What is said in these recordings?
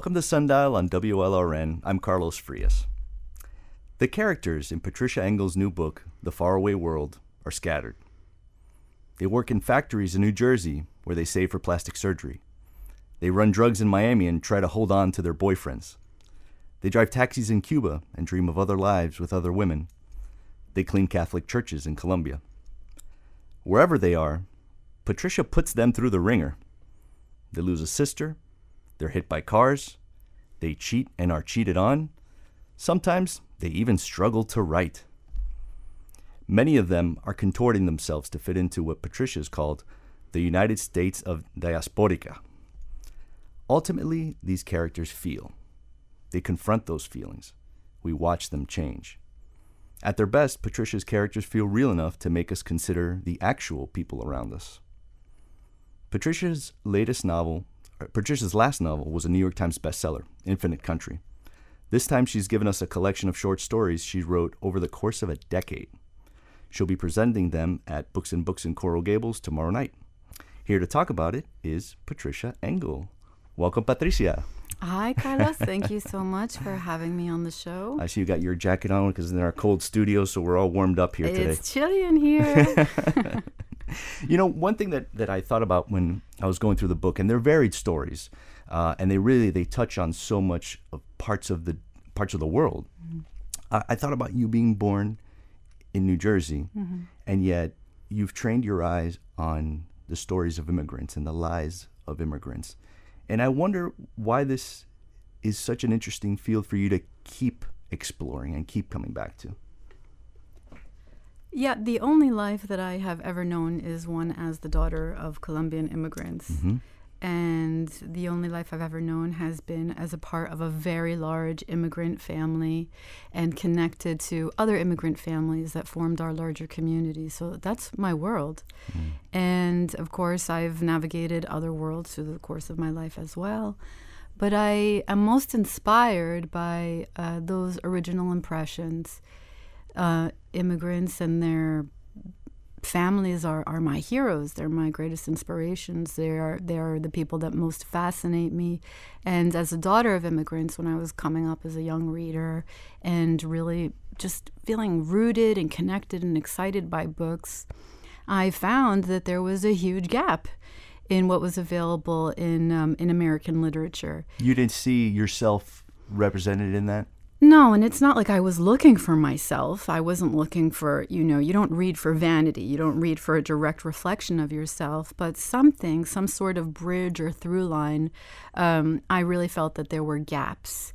Welcome to Sundial on WLRN. I'm Carlos Frias. The characters in Patricia Engel's new book, The Faraway World, are scattered. They work in factories in New Jersey where they save for plastic surgery. They run drugs in Miami and try to hold on to their boyfriends. They drive taxis in Cuba and dream of other lives with other women. They clean Catholic churches in Colombia. Wherever they are, Patricia puts them through the wringer. They lose a sister, they're hit by cars, they cheat and are cheated on. Sometimes they even struggle to write. Many of them are contorting themselves to fit into what Patricia has called the United States of Diasporica. Ultimately, these characters feel. They confront those feelings. We watch them change. At their best, Patricia's characters feel real enough to make us consider the actual people around us. Patricia's latest novel, Patricia's last novel, was a New York Times bestseller, Infinite Country. This time, she's given us a collection of short stories she wrote over the course of a decade. She'll be presenting them at Books and Books in Coral Gables tomorrow night. Here to talk about it is Patricia Engel. Welcome, Patricia. Hi, Carlos. Thank you so much for having me on the show. I see you got your jacket on because in our cold studio, so we're all warmed up here it's today. It's chilly in here. you know, one thing that, that I thought about when I was going through the book, and they're varied stories, uh, and they really they touch on so much of parts of the parts of the world. Mm-hmm. I, I, thought about you being born in New Jersey, mm-hmm. and yet you've trained your eyes on the stories of immigrants and the lives of immigrants. And I wonder why this is such an interesting field for you to keep exploring and keep coming back to. Yeah, the only life that I have ever known is one as the daughter of Colombian immigrants. Mm-hmm and the only life I've ever known has been as a part of a very large immigrant family and connected to other immigrant families that formed our larger community. So that's my world. Mm. And of course, I've navigated other worlds through the course of my life as well. But I am most inspired by uh, those original impressions, uh, immigrants and their families are, are my heroes. They're my greatest inspirations. They are they are the people that most fascinate me. And as a daughter of immigrants, when I was coming up as a young reader and really just feeling rooted and connected and excited by books, I found that there was a huge gap in what was available in um, in American literature. You didn't see yourself represented in that. No, and it's not like I was looking for myself. I wasn't looking for, you know, you don't read for vanity. You don't read for a direct reflection of yourself, but something, some sort of bridge or through line. Um, I really felt that there were gaps.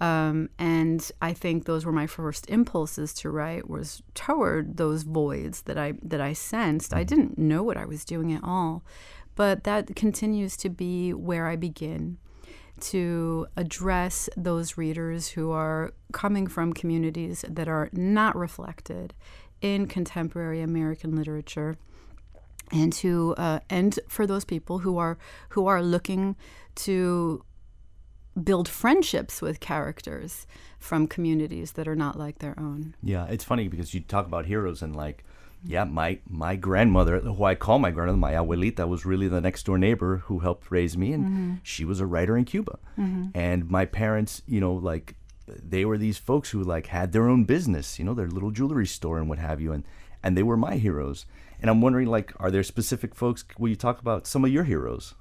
Um, and I think those were my first impulses to write was toward those voids that I that I sensed. I didn't know what I was doing at all, but that continues to be where I begin to address those readers who are coming from communities that are not reflected in contemporary American literature and to uh, and for those people who are who are looking to build friendships with characters from communities that are not like their own. Yeah, it's funny because you talk about heroes and like yeah, my my grandmother, who I call my grandmother, my abuelita, was really the next door neighbor who helped raise me, and mm-hmm. she was a writer in Cuba. Mm-hmm. And my parents, you know, like they were these folks who like had their own business, you know, their little jewelry store and what have you, and and they were my heroes. And I'm wondering, like, are there specific folks? Will you talk about some of your heroes?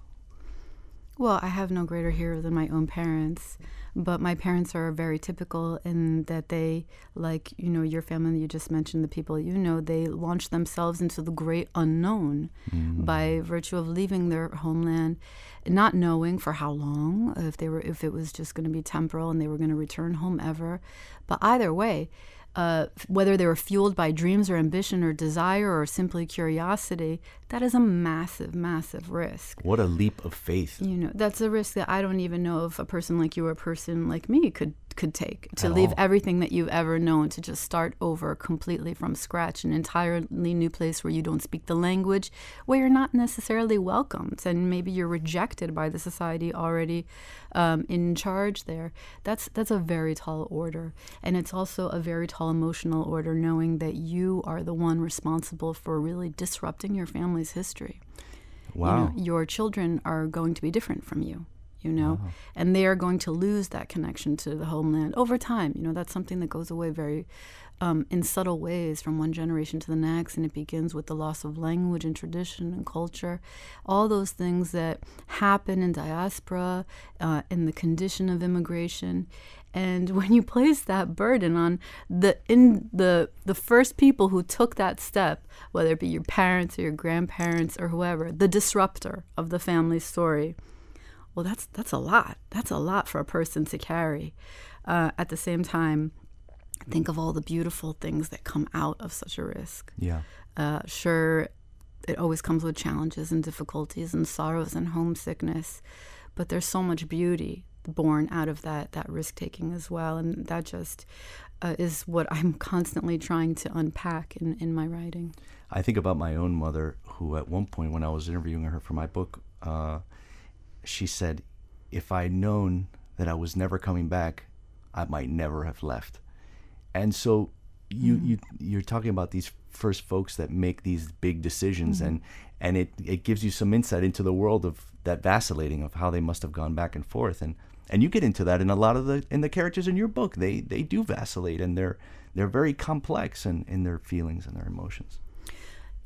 Well, I have no greater hero than my own parents. But my parents are very typical in that they, like, you know, your family, you just mentioned the people you know, they launched themselves into the great unknown mm. by virtue of leaving their homeland, not knowing for how long, if they were, if it was just going to be temporal and they were going to return home ever. But either way, uh, whether they were fueled by dreams or ambition or desire or simply curiosity, that is a massive, massive risk. What a leap of faith. You know, that's a risk that I don't even know if a person like you or a person like me could could take to At leave all. everything that you've ever known to just start over completely from scratch, an entirely new place where you don't speak the language, where you're not necessarily welcomed, and maybe you're rejected by the society already um, in charge there. That's that's a very tall order, and it's also a very tall emotional order, knowing that you are the one responsible for really disrupting your family's history. Wow. You know, your children are going to be different from you you know, and they are going to lose that connection to the homeland over time. You know, that's something that goes away very um, in subtle ways from one generation to the next, and it begins with the loss of language and tradition and culture. All those things that happen in diaspora, uh, in the condition of immigration. And when you place that burden on the in the the first people who took that step, whether it be your parents or your grandparents or whoever, the disruptor of the family story, well, that's that's a lot. That's a lot for a person to carry. Uh, at the same time, think of all the beautiful things that come out of such a risk. Yeah. Uh, sure, it always comes with challenges and difficulties and sorrows and homesickness, but there's so much beauty born out of that that risk taking as well, and that just uh, is what I'm constantly trying to unpack in in my writing. I think about my own mother, who at one point when I was interviewing her for my book, uh, she said, "If I'd known that I was never coming back, I might never have left." And so you mm-hmm. you you're talking about these first folks that make these big decisions mm-hmm. and and it it gives you some insight into the world of that vacillating of how they must have gone back and forth and and you get into that in a lot of the in the characters in your book they they do vacillate and they're they're very complex in, in their feelings and their emotions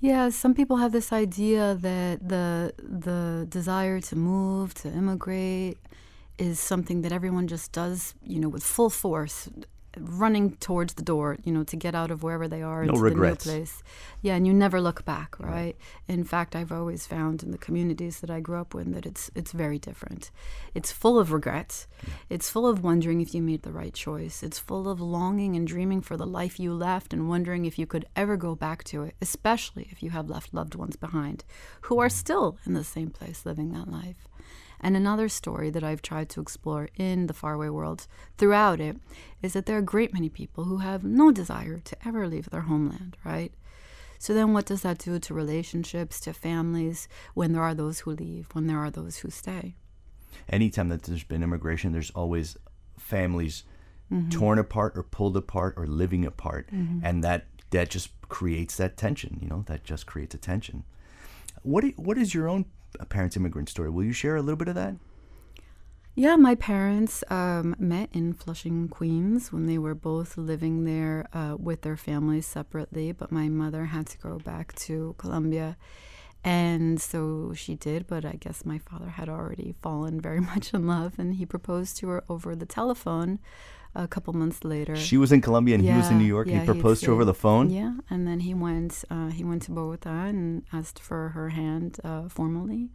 yeah some people have this idea that the the desire to move to immigrate is something that everyone just does you know with full force running towards the door, you know, to get out of wherever they are no into regrets. the new place. Yeah, and you never look back, right? right? In fact, I've always found in the communities that I grew up in that it's it's very different. It's full of regrets. Yeah. It's full of wondering if you made the right choice. It's full of longing and dreaming for the life you left and wondering if you could ever go back to it, especially if you have left loved ones behind who are mm. still in the same place living that life. And another story that I've tried to explore in the faraway world throughout it is that there are a great many people who have no desire to ever leave their homeland, right? So then what does that do to relationships, to families, when there are those who leave, when there are those who stay? Anytime that there's been immigration, there's always families mm-hmm. torn apart or pulled apart or living apart. Mm-hmm. And that that just creates that tension, you know, that just creates a tension. What what is your own a parents immigrant story. Will you share a little bit of that? Yeah, my parents um, met in Flushing, Queens, when they were both living there uh, with their families separately. But my mother had to go back to Colombia, and so she did. But I guess my father had already fallen very much in love, and he proposed to her over the telephone a couple months later. She was in Colombia and yeah, he was in New York. Yeah, he proposed to her over the phone. Yeah, and then he went. Uh, he went to Bogota and asked for her hand uh, formally.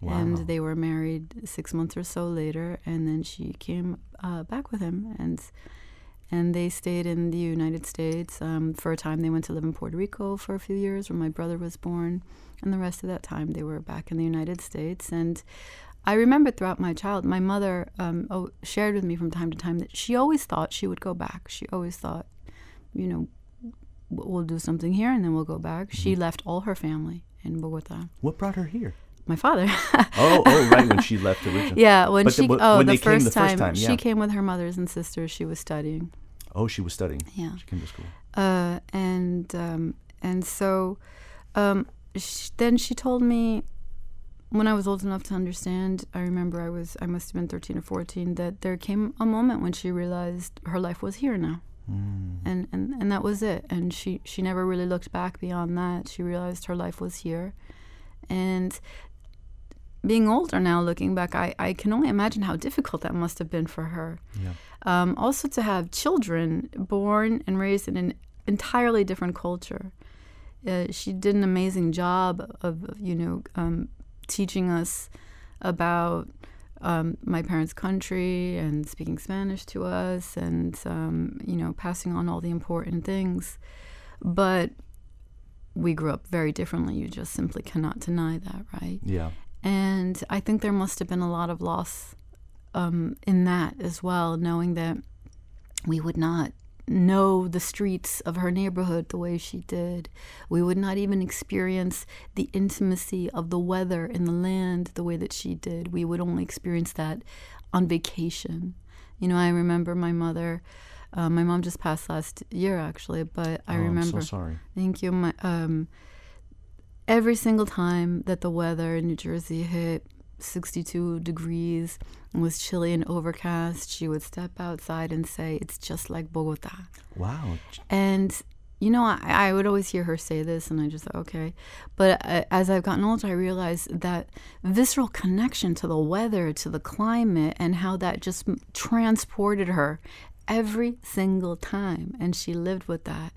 Wow. And they were married six months or so later, and then she came uh, back with him, and and they stayed in the United States um, for a time. They went to live in Puerto Rico for a few years, where my brother was born, and the rest of that time they were back in the United States. And I remember throughout my child, my mother um, oh, shared with me from time to time that she always thought she would go back. She always thought, you know, we'll do something here and then we'll go back. Mm-hmm. She left all her family in Bogota. What brought her here? My father. oh, oh, right when she left originally. Yeah, when but she the, oh when the, first the, first time, time yeah. she came with her mothers and sisters. She was studying. Oh, she was studying. Yeah, she came to school. Uh, and um, and so, um, sh- then she told me when I was old enough to understand, I remember I was I must have been 13 or 14 that there came a moment when she realized her life was here now. Mm. And, and and that was it. And she she never really looked back beyond that. She realized her life was here. And being older now, looking back, I, I can only imagine how difficult that must have been for her. Yeah. Um, also, to have children born and raised in an entirely different culture. Uh, she did an amazing job of, you know, um, teaching us about um, my parents' country and speaking Spanish to us and, um, you know, passing on all the important things. But we grew up very differently. You just simply cannot deny that, right? Yeah. And I think there must have been a lot of loss um, in that as well, knowing that we would not know the streets of her neighborhood the way she did. We would not even experience the intimacy of the weather in the land the way that she did. We would only experience that on vacation. You know, I remember my mother. Uh, my mom just passed last year, actually, but I oh, remember. I'm so sorry. Thank you. My um, every single time that the weather in New Jersey hit 62 degrees and was chilly and overcast, she would step outside and say, It's just like Bogota. Wow. And you know, I, I would always hear her say this, and I just thought, okay. But uh, as I've gotten older, I realized that visceral connection to the weather, to the climate, and how that just transported her every single time. And she lived with that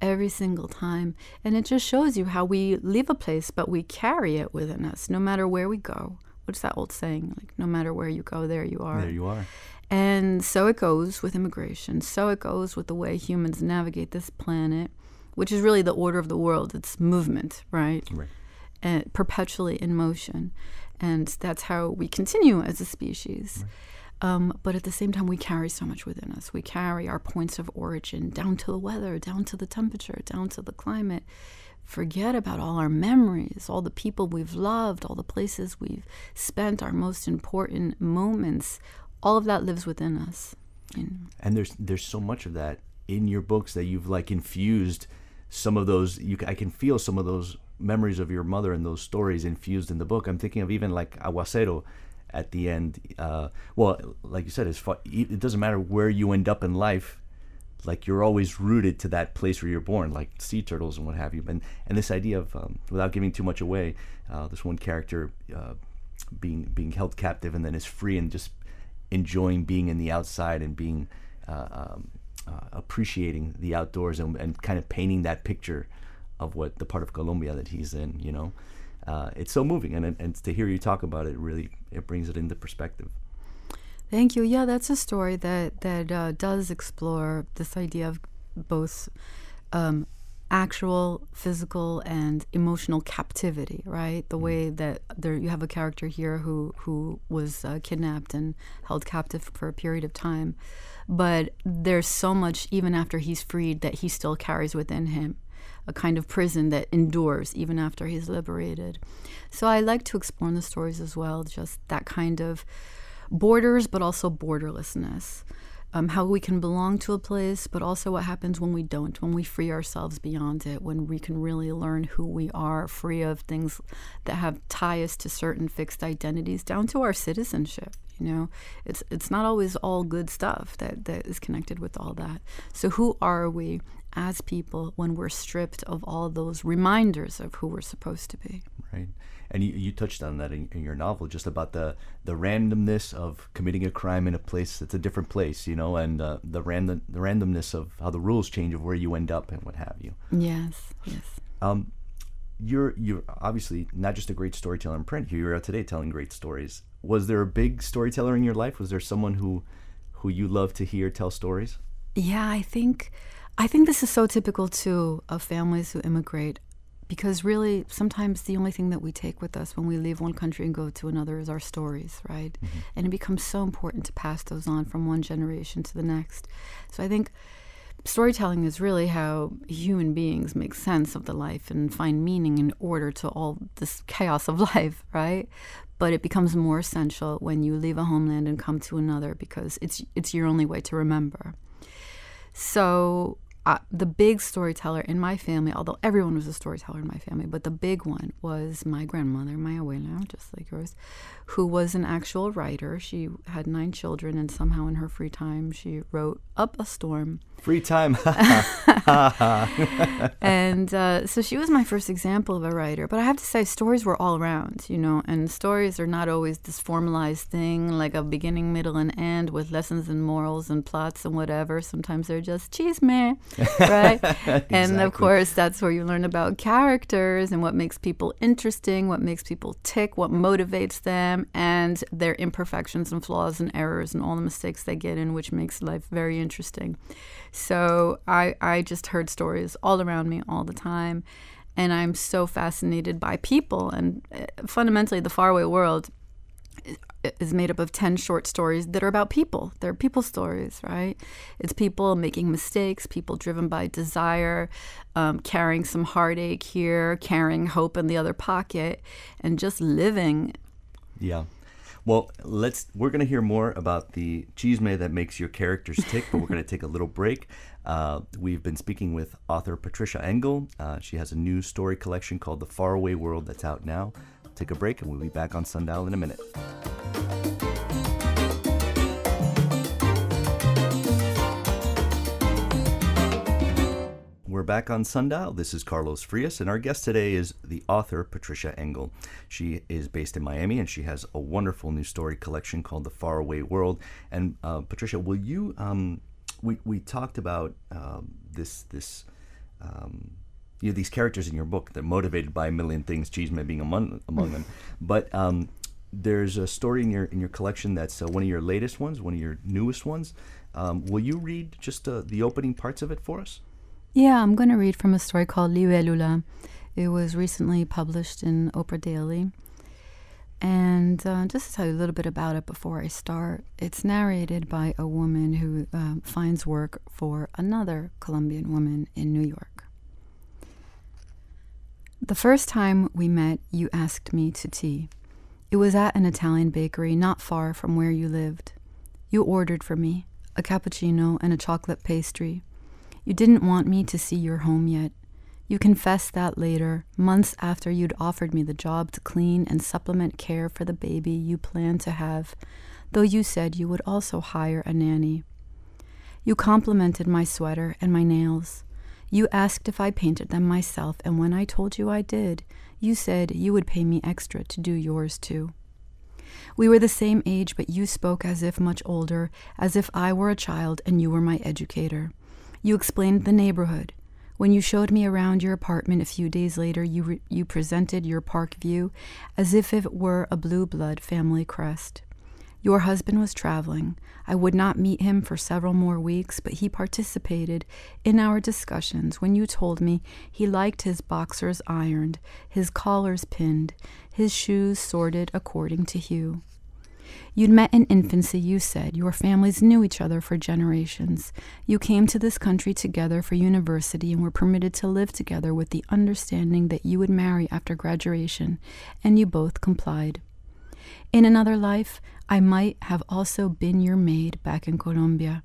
every single time. And it just shows you how we leave a place, but we carry it within us no matter where we go. What's that old saying? Like, no matter where you go, there you are. There you are. And so it goes with immigration. So it goes with the way humans navigate this planet, which is really the order of the world. It's movement, right? Right. And perpetually in motion. And that's how we continue as a species. Right. Um, but at the same time, we carry so much within us. We carry our points of origin down to the weather, down to the temperature, down to the climate. Forget about all our memories, all the people we've loved, all the places we've spent our most important moments, all of that lives within us. Know? And there's there's so much of that in your books that you've like infused some of those. You I can feel some of those memories of your mother and those stories infused in the book. I'm thinking of even like Aguacero at the end. Uh, well, like you said, far, it doesn't matter where you end up in life. Like you're always rooted to that place where you're born, like sea turtles and what have you. And and this idea of, um, without giving too much away, uh, this one character uh, being being held captive and then is free and just enjoying being in the outside and being uh, um, uh, appreciating the outdoors and, and, kind of painting that picture of what the part of Colombia that he's in. You know, uh, it's so moving, and and to hear you talk about it really it brings it into perspective. Thank you. Yeah, that's a story that that uh, does explore this idea of both um, actual physical and emotional captivity, right? The way mm. that there you have a character here who who was uh, kidnapped and held captive for a period of time, but there's so much even after he's freed that he still carries within him a kind of prison that endures even after he's liberated. So I like to explore in the stories as well, just that kind of borders, but also borderlessness um, how we can belong to a place, but also what happens when we don't, when we free ourselves beyond it, when we can really learn who we are, free of things that have tie us to certain fixed identities, down to our citizenship. You know, it's it's not always all good stuff that, that is connected with all that. So who are we as people when we're stripped of all those reminders of who we're supposed to be? Right and you, you touched on that in, in, your novel, just about the the randomness of committing a crime in a place that's a different place, you know, and uh, the random the randomness of how the rules change of where you end up and what have you. Yes, yes. Um, you're you're obviously not just a great storyteller in print. Here You're out today telling great stories. Was there a big storyteller in your life? Was there someone who who you love to hear tell stories? Yeah, I think I think this is so typical too of families who immigrate because really sometimes the only thing that we take with us when we leave one country and go to another is our stories right? Mm-hmm. and it becomes so important to pass those on from one generation to the next. So i think storytelling is really how human beings make sense of the life and find meaning and order to all this chaos of life right? But it becomes more essential when you leave a homeland and come to another because it's it's your only way to remember. So uh, the big storyteller in my family, although everyone was a storyteller in my family, but the big one was my grandmother, my abuela, just like yours, who was an actual writer. She had nine children, and somehow in her free time, she wrote Up a Storm. Free time. and uh, so she was my first example of a writer. But I have to say, stories were all around, you know, and stories are not always this formalized thing, like a beginning, middle, and end with lessons and morals and plots and whatever. Sometimes they're just chisme, right? exactly. And of course, that's where you learn about characters and what makes people interesting, what makes people tick, what motivates them, and their imperfections and flaws and errors and all the mistakes they get in, which makes life very interesting. So I, I just heard stories all around me all the time. And I'm so fascinated by people. And uh, fundamentally, the faraway world is made up of 10 short stories that are about people. They're people stories, right? It's people making mistakes, people driven by desire, um, carrying some heartache here, carrying hope in the other pocket, and just living. Yeah. Well, let's. We're going to hear more about the chisme that makes your characters tick, but we're going to take a little break. Uh, we've been speaking with author Patricia Engel. Uh, she has a new story collection called The Faraway World that's out now. take a break, and we'll be back on Sundial in a minute. We're back on Sundial. This is Carlos Frias, and our guest today is the author Patricia Engel. She is based in Miami, and she has a wonderful new story collection called The Faraway World. And uh, Patricia, will you? Um, we we talked about um, this this. Um, you know these characters in your book they're motivated by a million things chisme being among among them but um, there's a story in your in your collection that's uh, one of your latest ones one of your newest ones um, will you read just uh, the opening parts of it for us yeah, I'm going to read from a story called Libélula. It was recently published in Oprah Daily. And uh, just to tell you a little bit about it before I start, it's narrated by a woman who uh, finds work for another Colombian woman in New York. The first time we met, you asked me to tea. It was at an Italian bakery not far from where you lived. You ordered for me a cappuccino and a chocolate pastry. You didn't want me to see your home yet. You confessed that later, months after you'd offered me the job to clean and supplement care for the baby you planned to have, though you said you would also hire a nanny. You complimented my sweater and my nails. You asked if I painted them myself, and when I told you I did, you said you would pay me extra to do yours too. We were the same age, but you spoke as if much older, as if I were a child and you were my educator. You explained the neighborhood. When you showed me around your apartment a few days later, you, re- you presented your park view as if it were a blue blood family crest. Your husband was traveling. I would not meet him for several more weeks, but he participated in our discussions when you told me he liked his boxers ironed, his collars pinned, his shoes sorted according to hue. You'd met in infancy, you said. Your families knew each other for generations. You came to this country together for university and were permitted to live together with the understanding that you would marry after graduation, and you both complied. In another life, I might have also been your maid back in Colombia.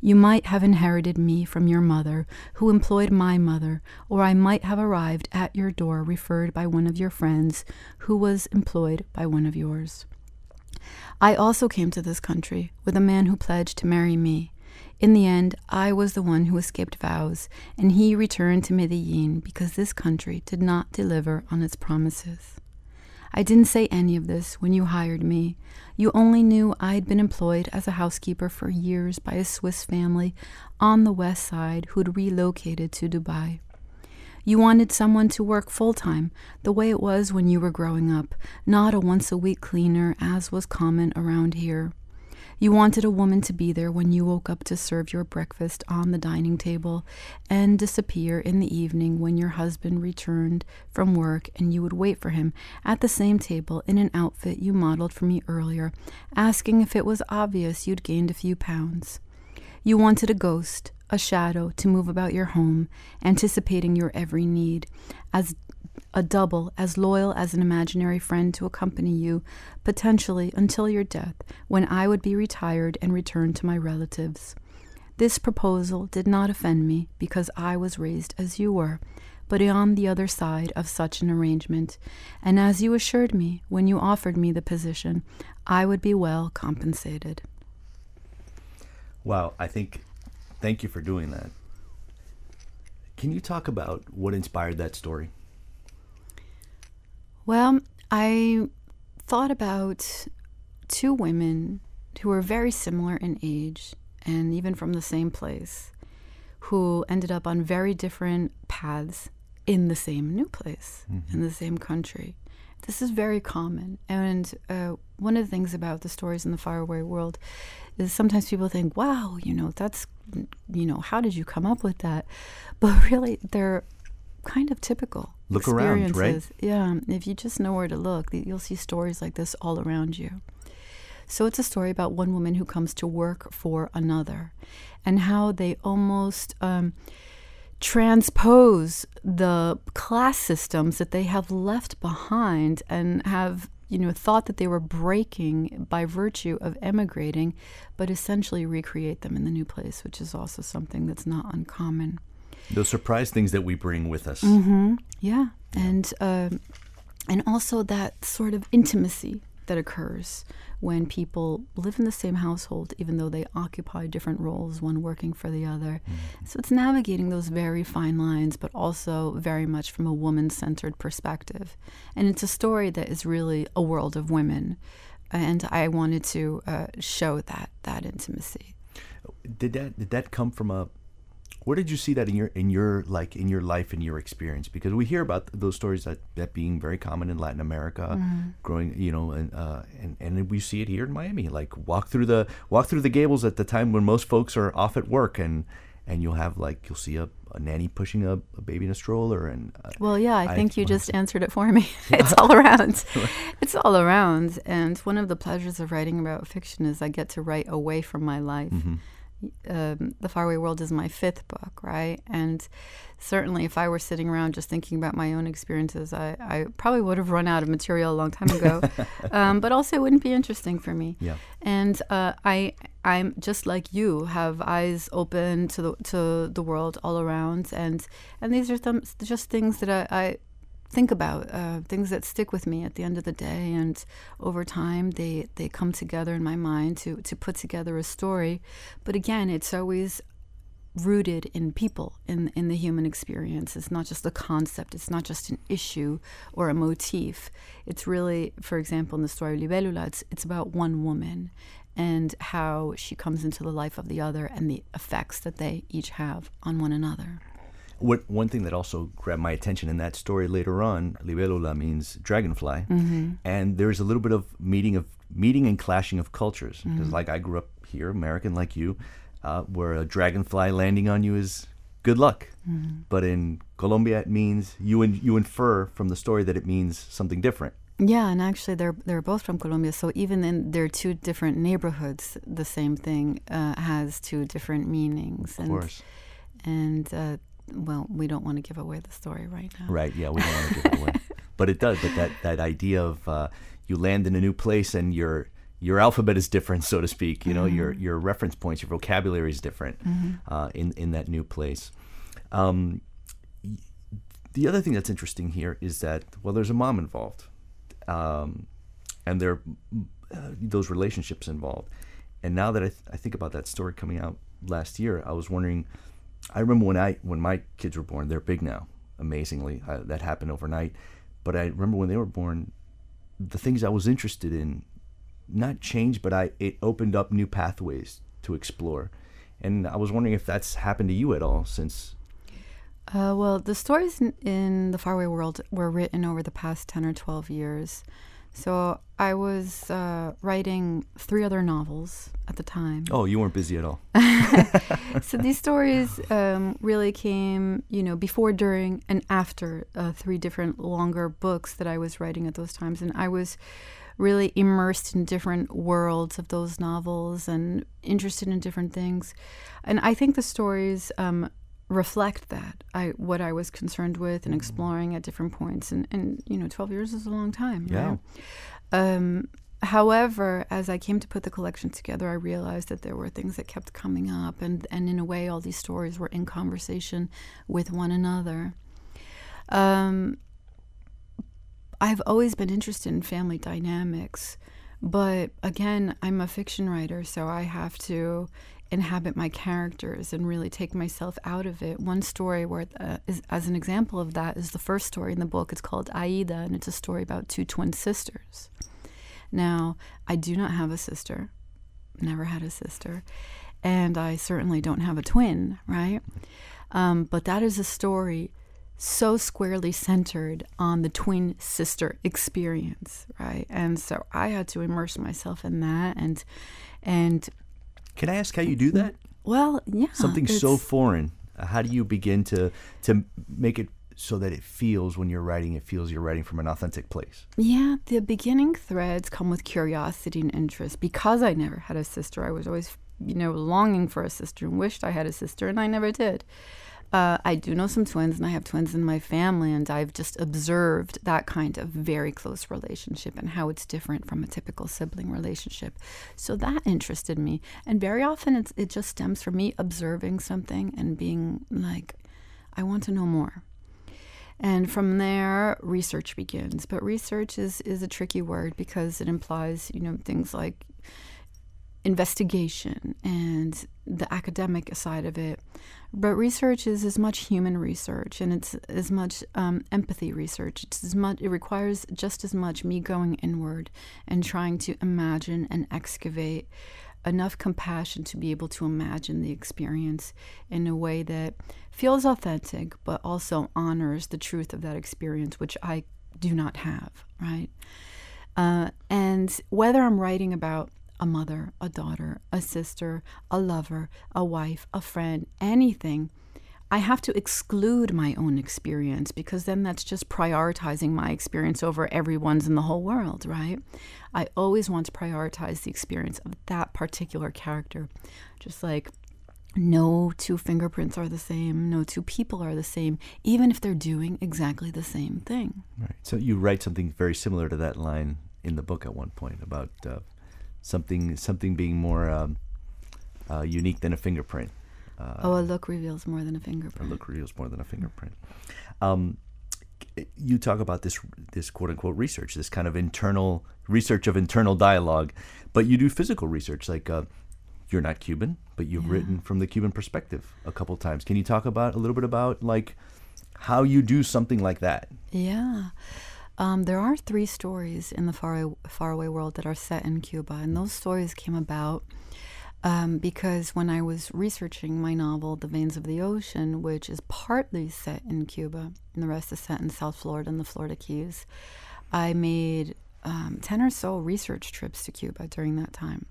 You might have inherited me from your mother, who employed my mother, or I might have arrived at your door referred by one of your friends, who was employed by one of yours. I also came to this country with a man who pledged to marry me. In the end, I was the one who escaped vows, and he returned to Medellin because this country did not deliver on its promises. I didn't say any of this when you hired me. You only knew I'd been employed as a housekeeper for years by a Swiss family on the west side who'd relocated to Dubai. You wanted someone to work full time, the way it was when you were growing up, not a once a week cleaner as was common around here. You wanted a woman to be there when you woke up to serve your breakfast on the dining table and disappear in the evening when your husband returned from work and you would wait for him at the same table in an outfit you modeled for me earlier, asking if it was obvious you'd gained a few pounds. You wanted a ghost, a shadow to move about your home, anticipating your every need, as a double, as loyal as an imaginary friend to accompany you, potentially until your death, when I would be retired and return to my relatives. This proposal did not offend me because I was raised as you were, but on the other side of such an arrangement, and as you assured me when you offered me the position, I would be well compensated. Wow, I think Thank you for doing that. Can you talk about what inspired that story? Well, I thought about two women who were very similar in age and even from the same place who ended up on very different paths in the same new place, mm-hmm. in the same country. This is very common. And uh, one of the things about the stories in the faraway world is sometimes people think, wow, you know, that's, you know, how did you come up with that? But really, they're kind of typical look experiences. around, right? Yeah. If you just know where to look, you'll see stories like this all around you. So it's a story about one woman who comes to work for another and how they almost. Um, transpose the class systems that they have left behind and have you know thought that they were breaking by virtue of emigrating but essentially recreate them in the new place which is also something that's not uncommon those surprise things that we bring with us mm-hmm. yeah. yeah and uh, and also that sort of intimacy that occurs when people live in the same household, even though they occupy different roles, one working for the other. Mm-hmm. So it's navigating those very fine lines, but also very much from a woman centered perspective. And it's a story that is really a world of women. And I wanted to uh, show that that intimacy. Did that did that come from a where did you see that in your in your like in your life and your experience? Because we hear about those stories that, that being very common in Latin America, mm-hmm. growing you know, and, uh, and and we see it here in Miami. Like walk through the walk through the Gables at the time when most folks are off at work, and and you'll have like you'll see a, a nanny pushing a, a, baby in a stroller and uh, well yeah i, I think you just answered it for me. It's all around. It's all around. And one of the pleasures of writing about fiction is i get to write away from my life. Mm-hmm um, The Faraway World is my fifth book, right? And certainly, if I were sitting around just thinking about my own experiences, I, I probably would have run out of material a long time ago. um, but also, it wouldn't be interesting for me. Yeah. And uh, I, I'm just like you, have eyes open to the to the world all around, and and these are some just things that I, I think about uh, things that stick with me at the end of the day and over time they they come together in my mind to to put together a story. But again it's always rooted in people in in the human experience. It's not just a concept. It's not just an issue or a motif. It's really for example in the story libélula it's, it's about one woman and how she comes into the life of the other and the effects that they each have on one another what one thing that also grabbed my attention in that story later on, libélula means dragonfly, mm-hmm. and there's a little bit of meeting of meeting and clashing of cultures because, mm-hmm. like, I grew up here, American like you, uh, where a dragonfly landing on you is good luck, mm-hmm. but in Colombia it means you in, you infer from the story that it means something different. Yeah, and actually, they're they're both from Colombia. So even in their two different neighborhoods, the same thing uh, has two different meanings. Of and, course. And uh, well, we don't want to give away the story right now. Right. Yeah, we don't want to give it away. But it does. But that that idea of uh, you land in a new place and your your alphabet is different, so to speak. You know, mm-hmm. your your reference points, your vocabulary is different mm-hmm. uh, in in that new place. Um, the other thing that's interesting here is that well, there's a mom involved, um, and there uh, those relationships involved. And now that I, th- I think about that story coming out last year, I was wondering I remember when I when my kids were born. They're big now, amazingly. Uh, that happened overnight. But I remember when they were born, the things I was interested in, not changed, but I it opened up new pathways to explore. And I was wondering if that's happened to you at all since. Uh, well, the stories in, in the faraway world were written over the past ten or twelve years. So I was uh, writing three other novels at the time. Oh, you weren't busy at all. so these stories um, really came, you know, before, during, and after uh, three different longer books that I was writing at those times, and I was really immersed in different worlds of those novels and interested in different things. And I think the stories um, reflect that I what I was concerned with and mm-hmm. exploring at different points and and you know 12 years is a long time yeah right? um, however as I came to put the collection together I realized that there were things that kept coming up and and in a way all these stories were in conversation with one another um, I've always been interested in family dynamics but again I'm a fiction writer so I have to inhabit my characters and really take myself out of it. One story where, uh, is, as an example of that, is the first story in the book. It's called Aida, and it's a story about two twin sisters. Now, I do not have a sister, never had a sister, and I certainly don't have a twin, right? Um, but that is a story so squarely centered on the twin sister experience, right? And so I had to immerse myself in that and and can I ask how you do that? Well, yeah. Something so foreign. How do you begin to to make it so that it feels when you're writing, it feels you're writing from an authentic place? Yeah, the beginning threads come with curiosity and interest. Because I never had a sister, I was always, you know, longing for a sister and wished I had a sister, and I never did. Uh, I do know some twins, and I have twins in my family, and I've just observed that kind of very close relationship and how it's different from a typical sibling relationship. So that interested me, and very often it's, it just stems from me observing something and being like, I want to know more. And from there, research begins. But research is, is a tricky word because it implies, you know, things like investigation and the academic side of it. But research is as much human research and it's as much um, empathy research. It's as much. It requires just as much me going inward and trying to imagine and excavate enough compassion to be able to imagine the experience in a way that feels authentic, but also honors the truth of that experience, which I do not have. Right. Uh, and whether I'm writing about a mother, a daughter, a sister, a lover, a wife, a friend, anything, I have to exclude my own experience because then that's just prioritizing my experience over everyone's in the whole world, right? I always want to prioritize the experience of that particular character. Just like no two fingerprints are the same, no two people are the same, even if they're doing exactly the same thing. Right. So you write something very similar to that line in the book at one point about uh, something something being more um, uh, unique than a fingerprint. Uh, oh, a look reveals more than a fingerprint. A look reveals more than a fingerprint. Um, you talk about this this quote unquote research, this kind of internal research of internal dialogue, but you do physical research. Like uh, you're not Cuban, but you've yeah. written from the Cuban perspective a couple times. Can you talk about a little bit about like how you do something like that? Yeah. Um, there are three stories in the far, faraway world that are set in Cuba, and those stories came about um, because when I was researching my novel, The Veins of the Ocean, which is partly set in Cuba and the rest is set in South Florida and the Florida Keys, I made um, 10 or so research trips to Cuba during that time.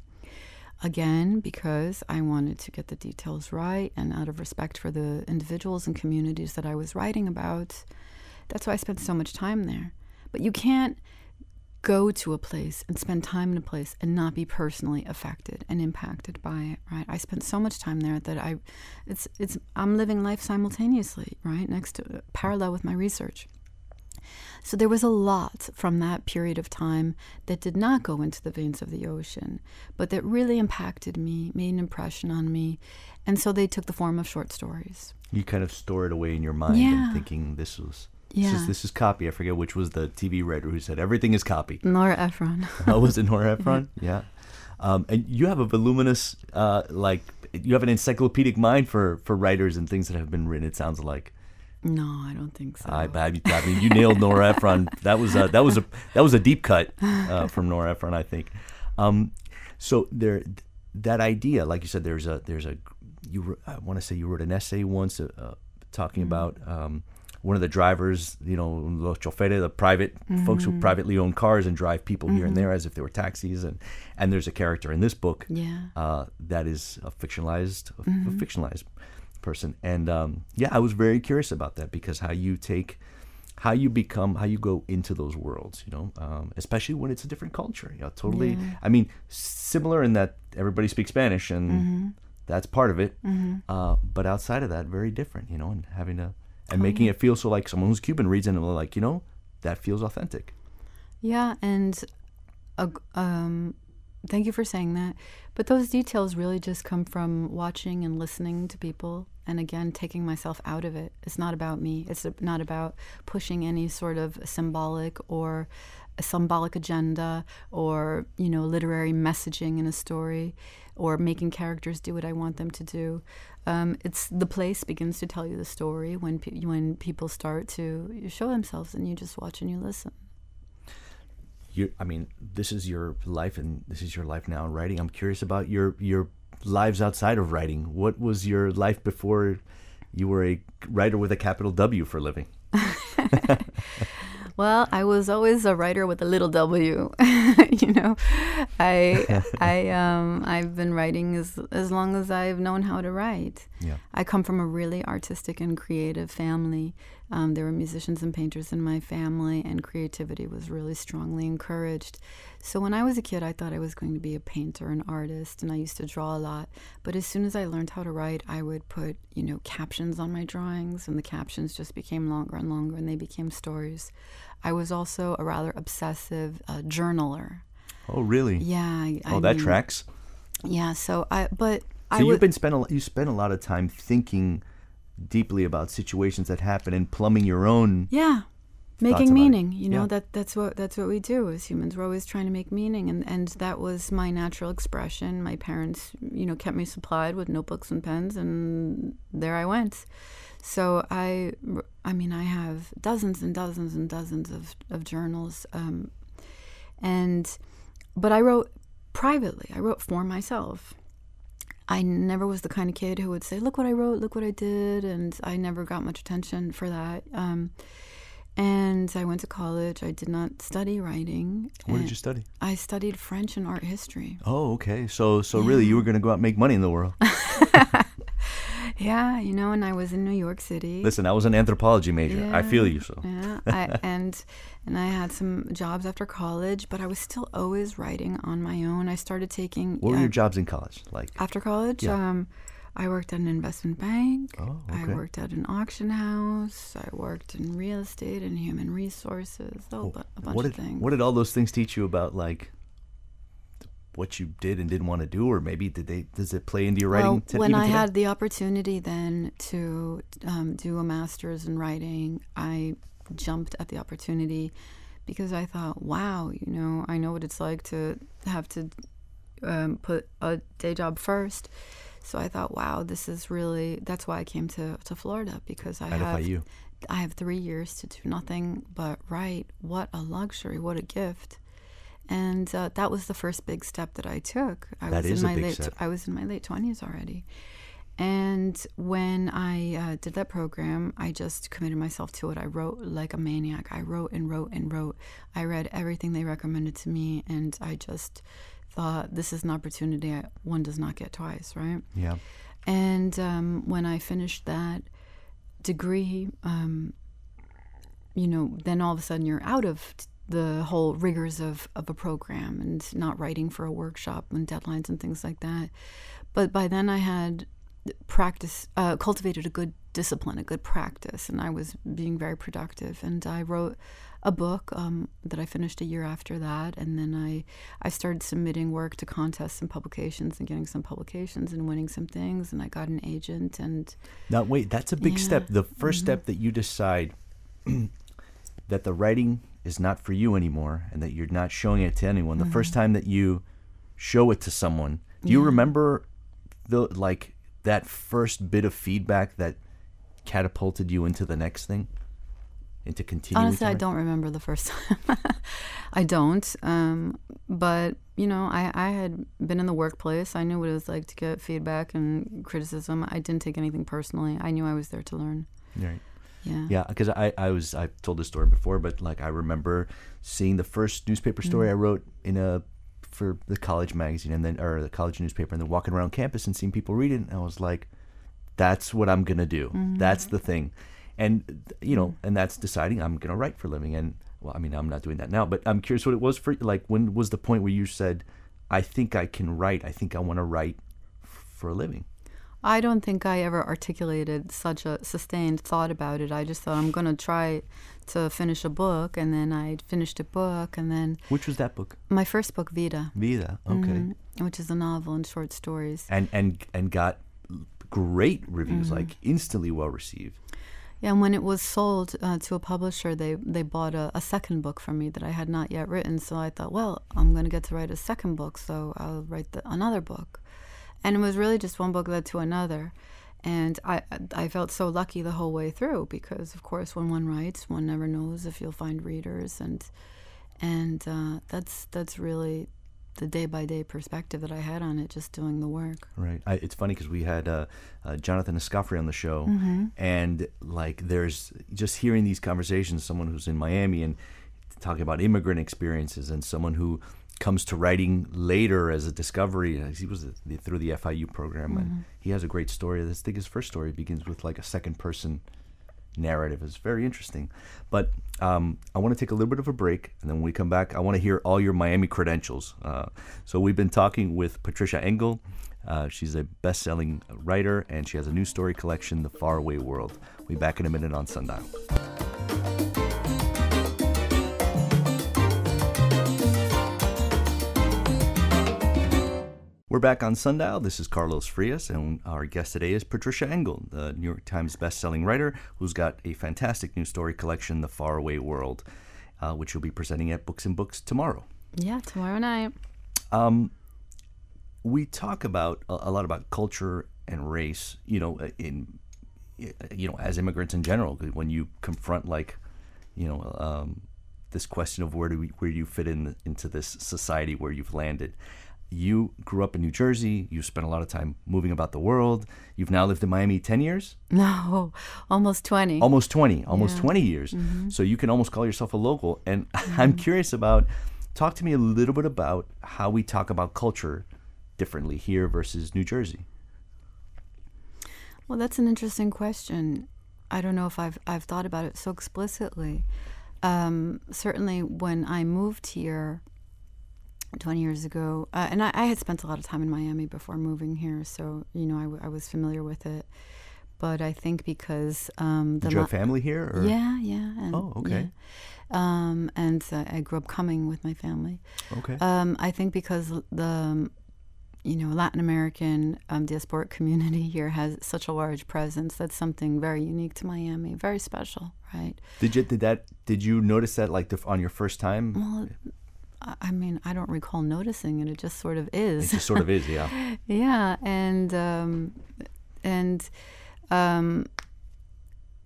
Again, because I wanted to get the details right and out of respect for the individuals and communities that I was writing about. That's why I spent so much time there. But you can't go to a place and spend time in a place and not be personally affected and impacted by it right? I spent so much time there that i it's it's i'm living life simultaneously right? Next to parallel with my research. So there was a lot from that period of time that did not go into the veins of the ocean but that really impacted me made an impression on me. And so they took the form of short stories. You kind of store it away in your mind yeah. and thinking this was yeah. This is, this is copy. I forget which was the TV writer who said everything is copy. Nora Ephron. oh, was it Nora Ephron? yeah. Um, and you have a voluminous, uh, like, you have an encyclopedic mind for, for writers and things that have been written. It sounds like. No, I don't think so. I, I, I mean, you nailed Nora Ephron. That was a, that was a that was a deep cut uh, from Nora Ephron, I think. Um, so there, that idea, like you said, there's a there's a you I want to say you wrote an essay once uh, uh talking mm-hmm. about um, one of the drivers, you know, los choferes, the private mm-hmm. folks who mm-hmm. privately own cars and drive people mm-hmm. here and mm-hmm. there as if they were taxis. And and there's a character in this book yeah. uh, that is a fictionalized, a, a mm-hmm. fictionalized person. And um, yeah, I was very curious about that because how you take, how you become, how you go into those worlds, you know, um, especially when it's a different culture. You know, totally. Yeah. I mean, similar in that everybody speaks Spanish and. Mm-hmm. That's part of it, uh, but outside of that, very different, you know, and having to and making it feel so like someone who's Cuban reads it and they're like, you know, that feels authentic. Yeah, and uh, um, thank you for saying that. But those details really just come from watching and listening to people, and again, taking myself out of it. It's not about me. It's not about pushing any sort of symbolic or symbolic agenda or you know literary messaging in a story or making characters do what I want them to do. Um, it's the place begins to tell you the story when pe- when people start to show themselves, and you just watch and you listen. You, I mean, this is your life, and this is your life now in writing. I'm curious about your your lives outside of writing. What was your life before you were a writer with a capital W for a living? Well, I was always a writer with a little W. you know, I I um I've been writing as as long as I've known how to write. Yeah. I come from a really artistic and creative family. Um, there were musicians and painters in my family, and creativity was really strongly encouraged. So when I was a kid, I thought I was going to be a painter, an artist, and I used to draw a lot. But as soon as I learned how to write, I would put, you know, captions on my drawings, and the captions just became longer and longer, and they became stories. I was also a rather obsessive uh, journaler. Oh, really? Yeah. I, oh, I that mean, tracks. Yeah. So I, but so I you've been spent a, you spent a lot of time thinking deeply about situations that happen and plumbing your own. Yeah, making meaning. You know Yeah. that that's what that's what we do as humans. We're always trying to make meaning, and and that was my natural expression. My parents, you know, kept me supplied with notebooks and pens, and there I went. So I, I mean, I have dozens and dozens and dozens of of journals, um, and but I wrote privately. I wrote for myself. I never was the kind of kid who would say, "Look what I wrote, look what I did," and I never got much attention for that. Um, and I went to college. I did not study writing. What did you study? I studied French and art history. Oh, okay. So, so really, you were going to go out and make money in the world. Yeah, you know, and I was in New York City. Listen, I was an anthropology major. I feel you. So, Yeah, I, and and I had some jobs after college, but I was still always writing on my own. I started taking what were uh, your jobs in college like? after college. Yeah. Um, I worked at an investment bank. Oh, I worked at an auction house. I worked in real estate and human resources. Oh, bu- a bunch what of things. what did all those things teach you about like what you did and didn't want to do, or maybe did they does it play into your writing? Well, when I today? had the opportunity then to um, do a master's in writing, I jumped at the opportunity because I thought, wow, you know, I know what it's like to have to um, put a day job first. So I thought, wow, this is really. That's why I came to, to Florida because I At have FIU. I have three years to do nothing but write. What a luxury! What a gift! And uh, that was the first big step that I took. I That was is in a my big late. step. I was in my late twenties already. And when I uh, did that program, I just committed myself to it. I wrote like a maniac. I wrote and wrote and wrote. I read everything they recommended to me, and I just thought, this is an opportunity I, one does not get twice, right? yeah. And um, when I finished that degree, um, you know, then all of a sudden you're out of the whole rigors of, of a program and not writing for a workshop and deadlines and things like that. But by then I had practice, uh, cultivated a good discipline, a good practice, and I was being very productive. And I wrote a book um, that I finished a year after that, and then I I started submitting work to contests and publications and getting some publications and winning some things, and I got an agent and Now wait, that's a big Yeah. step. The 1st Mm-hmm. step that you decide that the writing is not for you anymore and that you're not showing it to anyone. The first time that you show it to someone, do you Mm-hmm. Yeah. remember the like that first bit of feedback that catapulted you into the next thing? Into continuing Honestly, I don't remember the first time. I don't. Um, but you know, I, I had been in the workplace. I knew what it was like to get feedback and criticism. I didn't take anything personally. I knew I was there to learn. Right. Yeah. Yeah, because I, I was I've told this story before, but like I remember seeing the first newspaper story I wrote in a for the college magazine and then or the college newspaper and then walking around campus and seeing people read it and I was like, that's what I'm gonna do. That's the thing, and you know, and that's deciding I'm gonna write for a living. And well, I mean, I'm not doing that now, but I'm curious what it was for. Like, when was the point where you said, I think I can write. I think I want to write for a living. I don't think I ever articulated such a sustained thought about it. I just thought I'm going to try to finish a book, and then I finished a book, and then Which was that book? my first book, Vida, Vida. Okay. mhm, which is a novel and short stories. and and and got great reviews, Mm-hmm. like instantly well received. And when it was sold uh, to a publisher, they they bought a, a second book from me that I had not yet written. So I thought, well, I'm going to get to write a second book, so I'll write the, another book. And it was really just one book led to another, and I I felt so lucky the whole way through because, of course, when one writes, one never knows if you'll find readers, and and uh, that's that's really the day by day perspective that I had on it, just doing the work. Right. I, it's funny because we had uh, uh, Jonathan Escoffery on the show, Mm-hmm. and like there's just hearing these conversations, someone who's in Miami and talking about immigrant experiences, and someone who comes to writing later as a discovery. uh, He was through the FIU program, Mm-hmm. and he has a great story. This I think his first story begins with like a second person narrative. It's very interesting. But um, I want to take a little bit of a break, and then when we come back, I want to hear all your Miami credentials. Uh, so we've been talking with Patricia Engel. Uh, she's a best-selling writer, and she has a new story collection, The Faraway World. We'll be back in a minute on Sundial. We're back on Sundial. This is Carlos Frias, and our guest today is Patricia Engel, the New York Times best-selling writer who's got a fantastic new story collection, The Faraway World, uh, which you'll be presenting at Books and Books tomorrow. Yeah, tomorrow night. Um, we talk about a, a lot about culture and race, you know, in you know, as immigrants in general, when you confront like, you know, um, this question of where do we, where do you fit in into this society where you've landed. You grew up in New Jersey. You spent a lot of time moving about the world. You've now lived in Miami 10 years? No, almost 20. Almost 20, almost Yeah. 20 years. Mm-hmm. So you can almost call yourself a local. And I'm curious about, talk to me a little bit about how we talk about culture differently here versus New Jersey. Well, that's an interesting question. I don't know if I've I've thought about it so explicitly. Um, certainly, when I moved here 20 years ago, uh, and I, I had spent a lot of time in Miami before moving here, so you know I, w- I was familiar with it. But I think because um, the Did you have family here? Or? yeah, yeah, and, Oh, okay. yeah. Um, and uh, I grew up coming with my family. Okay. Um, I think because the um, you know Latin American um, diasporic community here has such a large presence. That's something very unique to Miami, very special, right? Did you did that? Did you notice that like the, on your first time? Well, I- mean, I don't recall noticing it. It just sort of It is. just sort of is, yeah. yeah, and um, and um,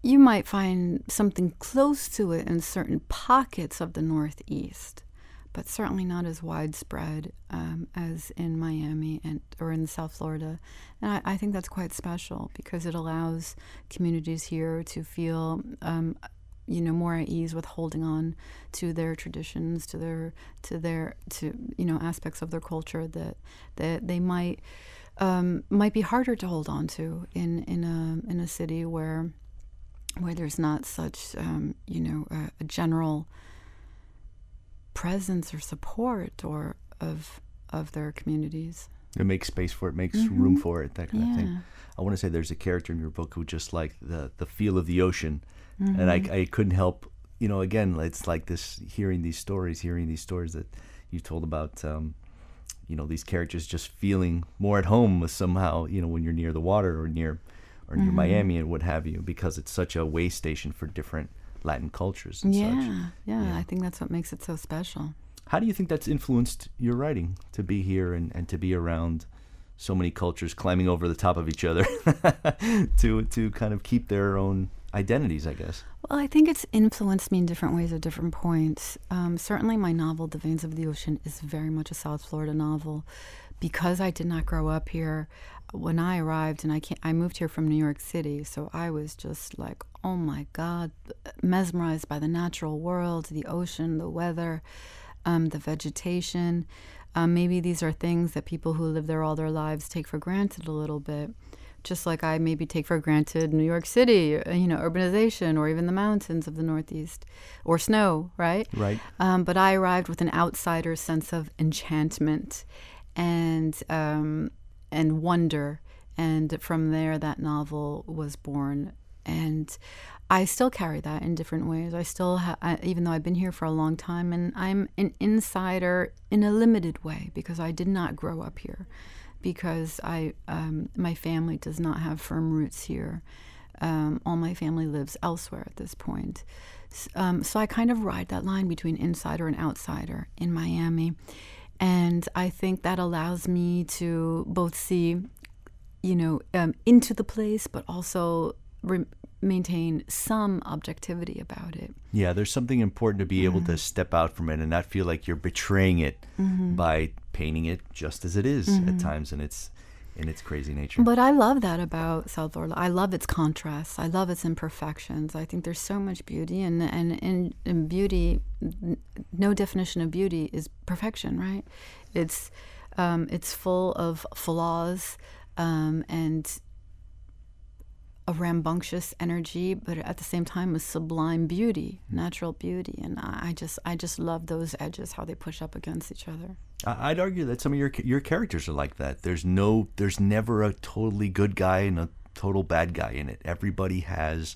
you might find something close to it in certain pockets of the Northeast, but certainly not as widespread um, as in Miami and or in South Florida. And I, I think that's quite special because it allows communities here to feel. Um, you know more at ease with holding on to their traditions to their to their to you know aspects of their culture that that they might um, might be harder to hold on to in in a in a city where where there's not such um, you know a, a general presence or support or of of their communities. It makes space for it, makes room for it, that kind of thing. I want to say there's a character in your book who just like the the feel of the ocean, and Mm-hmm. I I couldn't help, you know, again, it's like this hearing these stories, hearing these stories that you told about, um, you know, these characters just feeling more at home with somehow, you know, when you're near the water or near or Mm-hmm. near Miami and what have you, because it's such a way station for different Latin cultures and Yeah, such. yeah, Yeah. I think that's what makes it so special. How do you think that's influenced your writing to be here and, and to be around so many cultures climbing over the top of each other to to kind of keep their own identities, I guess? Well, I think it's influenced me in different ways at different points. Um, certainly, my novel, The Veins of the Ocean, is very much a South Florida novel. Because I did not grow up here, when I arrived and I came, I moved here from New York City, so I was just like, oh my God, mesmerized by the natural world, the ocean, the weather, um, the vegetation. Um, maybe these are things that people who live there all their lives take for granted a little bit just like I maybe take for granted New York City, uh, you know, urbanization, or even the mountains of the Northeast, or snow, right? Right. Um, but I arrived with an outsider's sense of enchantment and um, and wonder, and from there, that novel was born. And I still carry that in different ways. I still, ha- I, even though I've been here for a long time, and I'm an insider in a limited way because I did not grow up here because I um, my family does not have firm roots here. Um, all my family lives elsewhere at this point. Um, so I kind of ride that line between insider and outsider in Miami. And I think that allows me to both see, you know, um, into the place, but also re- maintain some objectivity about it. Yeah, there's something important to be able to step out from it and not feel like you're betraying it by painting it just as it is at times in its in its crazy nature. But I love that about South Florida. I love its contrasts. I love its imperfections. I think there's so much beauty, and and and, and beauty, no definition of beauty is perfection, right? It's um, it's full of flaws um, and a rambunctious energy, but at the same time a sublime beauty, natural beauty, and I just I just love those edges how they push up against each other. I'd argue that some of your your characters are like that. There's no, there's never a totally good guy and a total bad guy in it. Everybody has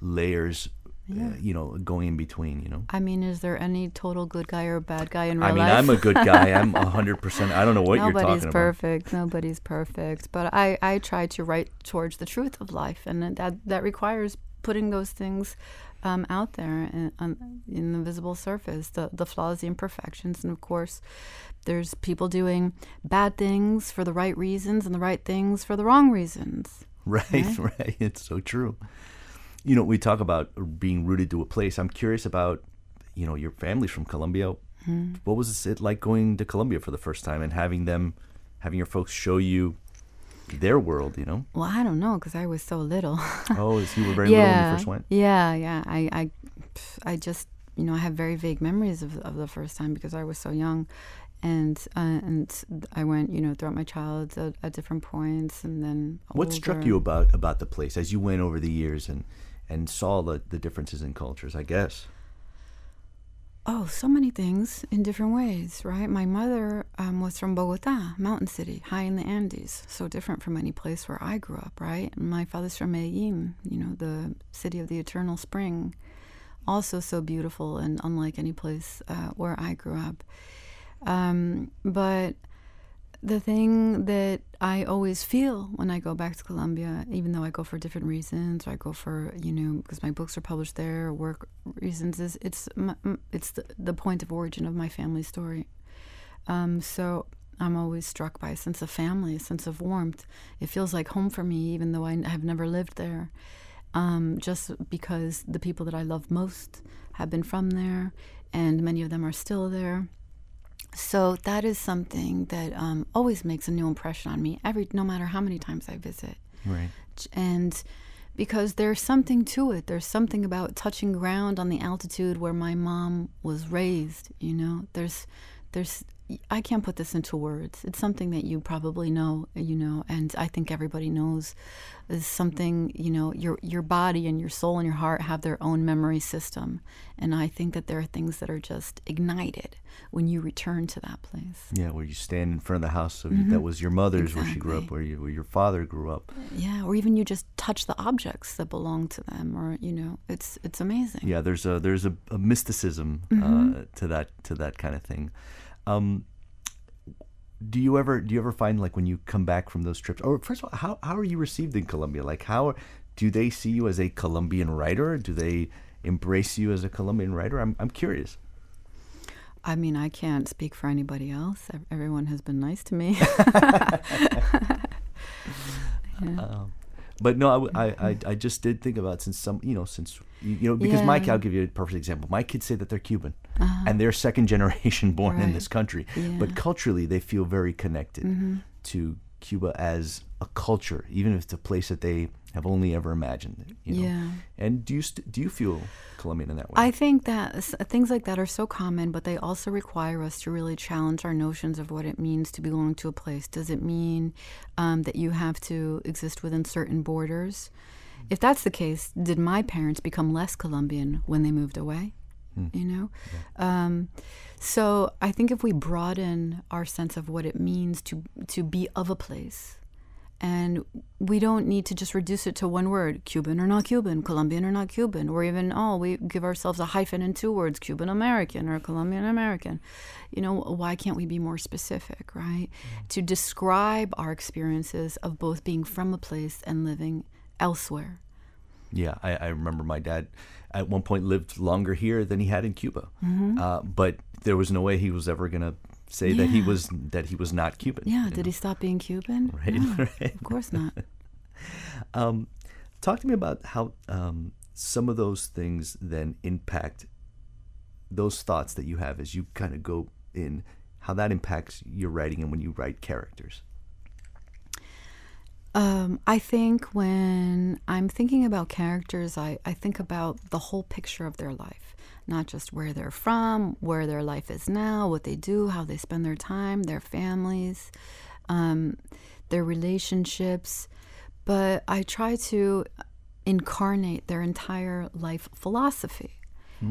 layers Yeah. uh, you know, going in between. You know. I mean, is there any total good guy or bad guy in real life? I mean, life? I'm a good guy. I'm hundred percent. I don't know what you're talking about. Nobody's perfect. Nobody's perfect. But I, I try to write towards the truth of life, and that that requires putting those things um, out there in, on, in the visible surface, the the flaws, the imperfections, and of course, there's people doing bad things for the right reasons and the right things for the wrong reasons. about. Right, right. It's so true. You know, we talk about being rooted to a place. I'm curious about, you know, your family's from Colombia. Hmm. What was it like going to Colombia for the first time and having them, having your folks show you their world? You know. Well, I don't know because I was so little. Oh, so you were very little when you first went. Yeah, yeah. I, I, I just, you know, I have very vague memories of, of the first time because I was so young, and uh, and I went, you know, throughout my childhood at, at different points, and then. What struck you about about the place as you went over the years and and saw the, the differences in cultures? I guess. Oh, so many things in different ways, right? My mother um, was from Bogota, mountain city, high in the Andes, so different from any place where I grew up, right? And my father's from Medellin, you know, the city of the eternal spring, also so beautiful and unlike any place uh, where I grew up. Um, but the thing that I always feel when I go back to Colombia, even though I go for different reasons, or I go for you know because my books are published there, or work reasons, is it's m- m- it's the, the point of origin of my family story. Um, so I'm always struck by a sense of family, a sense of warmth. It feels like home for me, even though I have never lived there. Um, just because the people that I love most have been from there, and many of them are still there. So that is something that um, always makes a new impression on me every no matter how many times I visit. Right. And because there's something to it. There's something about touching ground on the altitude where my mom was raised, you know. There's there's I can't put this into words. It's something that you probably know, you know, and I think everybody knows is something, you know, your your body and your soul and your heart have their own memory system. And I think that there are things that are just ignited when you return to that place. Yeah, where you stand in front of the house of that was your mother's, where she grew up, Mm-hmm. Where you, where your father grew up. Yeah, or even you just touch the objects that belong to them or, you know, it's it's amazing. Yeah, there's a there's a, a mysticism Mm-hmm. uh, to that to that kind of thing. Um, do you ever do you ever find like when you come back from those trips, or first of all, how how are you received in Colombia? Like how do they see you as a Colombian writer? Do they embrace you as a Colombian writer? I'm I'm curious. I mean, I can't speak for anybody else. Everyone has been nice to me. But no, I, I, I just did think about since some, you know, since, you know, because Mike, Yeah. Uh-huh. I'll give you a perfect example. My kids say that they're Cuban and they're second generation born in this country. Yeah. Mm-hmm. But culturally, they feel very connected to Cuba as a culture, even if it's a place that they have only ever imagined. You know? Yeah. And do you, st- do you feel Colombian in that way? I think that s- things like that are so common, but they also require us to really challenge our notions of what it means to belong to a place. Does it mean um, that you have to exist within certain borders? If that's the case, did my parents become less Colombian when they moved away? You know? Um, so I think if we broaden our sense of what it means to, to be of a place, and we don't need to just reduce it to one word Cuban or not Cuban, Colombian or not Cuban, or even, oh, we give ourselves a hyphen in two words Cuban American or Colombian American. You know, why can't we be more specific, right? To describe our experiences of both being from a place and living elsewhere. Yeah, I, I remember my dad at one point lived longer here than he had in Cuba, Mm-hmm. uh, but there was no way he was ever gonna say that he was that he was not Cuban. Yeah, did know? he stop being Cuban? Right, No, right. Of course not. Um, talk to me about how um, some of those things then impact those thoughts that you have as you kind of go in, how that impacts your writing and when you write characters. Um, I think when I'm thinking about characters, I, I think about the whole picture of their life, not just where they're from, where their life is now, what they do, how they spend their time, their families, um, their relationships. But I try to incarnate their entire life philosophy.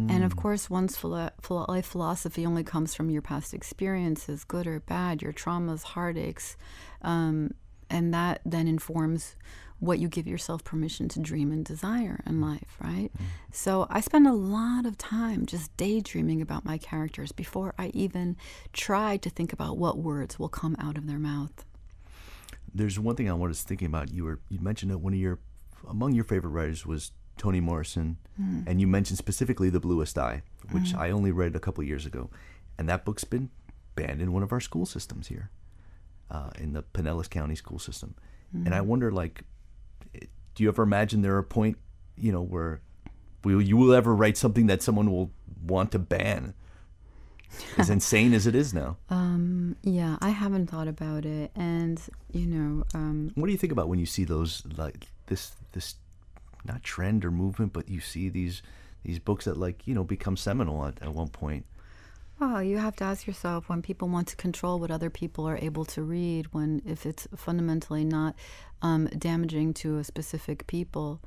And of course, one's philo- life philosophy only comes from your past experiences, good or bad, your traumas, heartaches, um, and that then informs what you give yourself permission to dream and desire in life, right? Mm-hmm. So I spend a lot of time just daydreaming about my characters before I even try to think about what words will come out of their mouth. There's one thing I was thinking about. You were you mentioned that one of your among your favorite writers was Toni Morrison, mm. and you mentioned specifically The Bluest Eye, which mm. I only read a couple years ago, and that book's been banned in one of our school systems here, uh, in the Pinellas County school system. Mm. And I wonder, like, do you ever imagine there a point, you know, where will you will ever write something that someone will want to ban? as insane as it is now. Um, yeah, I haven't thought about it, and you know, um, what do you think about when you see those like this this not trend or movement, but you see these these books that like you know become seminal at, at one point. Well, you have to ask yourself when people want to control what other people are able to read, when if it's fundamentally not um, damaging to a specific people,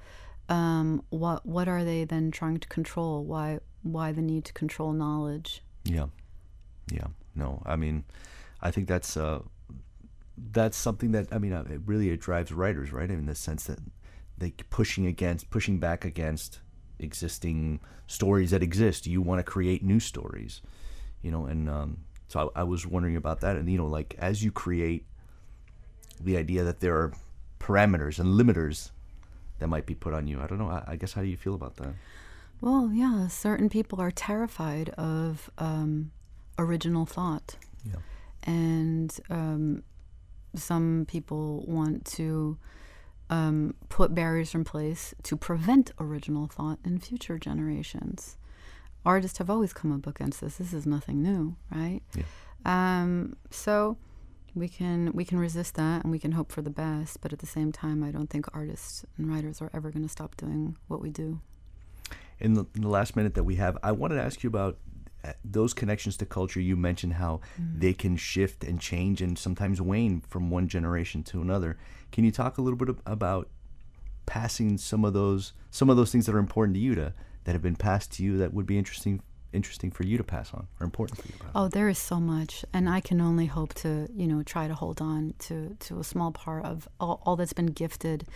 um, what what are they then trying to control? Why why the need to control knowledge? Yeah, yeah. No, I mean, I think that's uh, that's something that I mean, uh, it really it drives writers, right? In the sense that they pushing against, pushing back against existing stories that exist. You want to create new stories, you know. And um, so I, I was wondering about that. And you know, like as you create the idea that there are parameters and limiters that might be put on you. I don't know. I, I guess how do you feel about that? Well, yeah, certain people are terrified of um, original thought. Yeah. And um, some people want to um, put barriers in place to prevent original thought in future generations. Artists have always come up against this. This is nothing new, right? Yeah. Um, so we can we can resist that and we can hope for the best, but at the same time, I don't think artists and writers are ever going to stop doing what we do. In the, in the, last minute that we have, I wanted to ask you about uh, those connections to culture. You mentioned how mm-hmm. they can shift and change and sometimes wane from one generation to another. Can you talk a little bit about passing some of those some of those things that are important to you to that have been passed to you that would be interesting interesting for you to pass on or important for you to pass oh there is so much and i can only hope to you know try to hold on to to a small part of all, all that's been gifted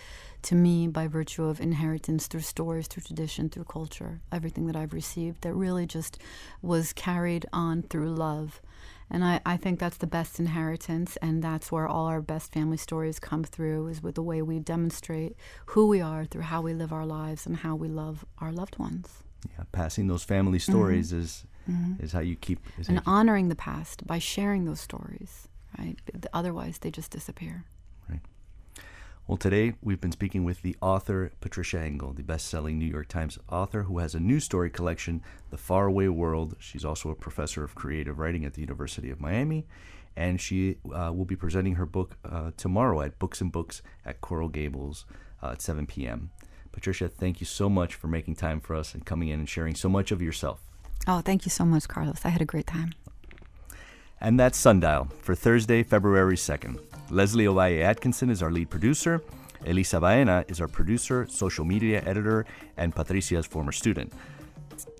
to me by virtue of inheritance through stories through tradition through culture everything that i've received that really just was carried on through love and I, I think that's the best inheritance, and that's where all our best family stories come through, is with the way we demonstrate who we are through how we live our lives and how we love our loved ones. Yeah, passing those family stories mm-hmm. is mm-hmm. is how you keep and you honoring keep. the past by sharing those stories. Right, otherwise they just disappear. Well, today we've been speaking with the author Patricia Engel, the best selling New York Times author who has a new story collection, The Faraway World. She's also a professor of creative writing at the University of Miami, and she uh, will be presenting her book uh, tomorrow at Books and Books at Coral Gables uh, at 7 p.m. Patricia, thank you so much for making time for us and coming in and sharing so much of yourself. Oh, thank you so much, Carlos. I had a great time. And that's Sundial for Thursday, February 2nd. Leslie Ovalle Atkinson is our lead producer. Elisa Baena is our producer, social media editor, and Patricia's former student.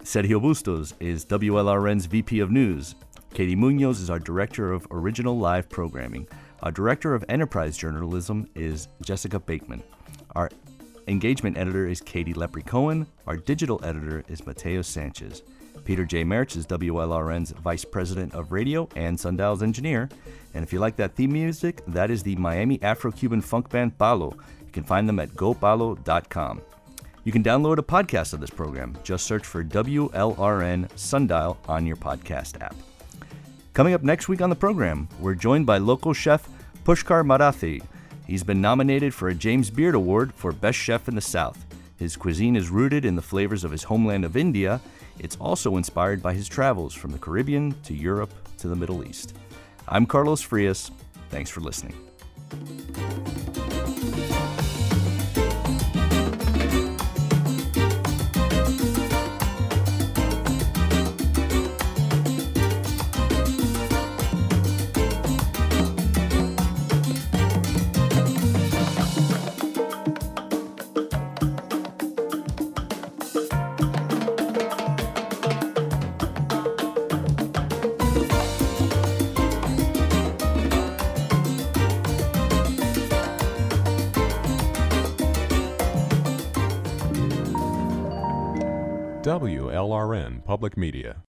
Sergio Bustos is WLRN's VP of News. Katie Munoz is our Director of Original Live Programming. Our Director of Enterprise Journalism is Jessica Bakeman. Our engagement editor is Katie Lepre Cohen. Our digital editor is Mateo Sanchez. Peter J. Maerz is WLRN's Vice President of Radio and Sundial's engineer. And if you like that theme music, that is the Miami Afro Cuban funk band Palo. You can find them at gopalo.com. You can download a podcast of this program. Just search for WLRN Sundial on your podcast app. Coming up next week on the program, we're joined by local chef Pushkar Marathe. He's been nominated for a James Beard Award for Best Chef in the South. His cuisine is rooted in the flavors of his homeland of India. It's also inspired by his travels from the Caribbean to Europe to the Middle East. I'm Carlos Frias. Thanks for listening. WLRN Public Media.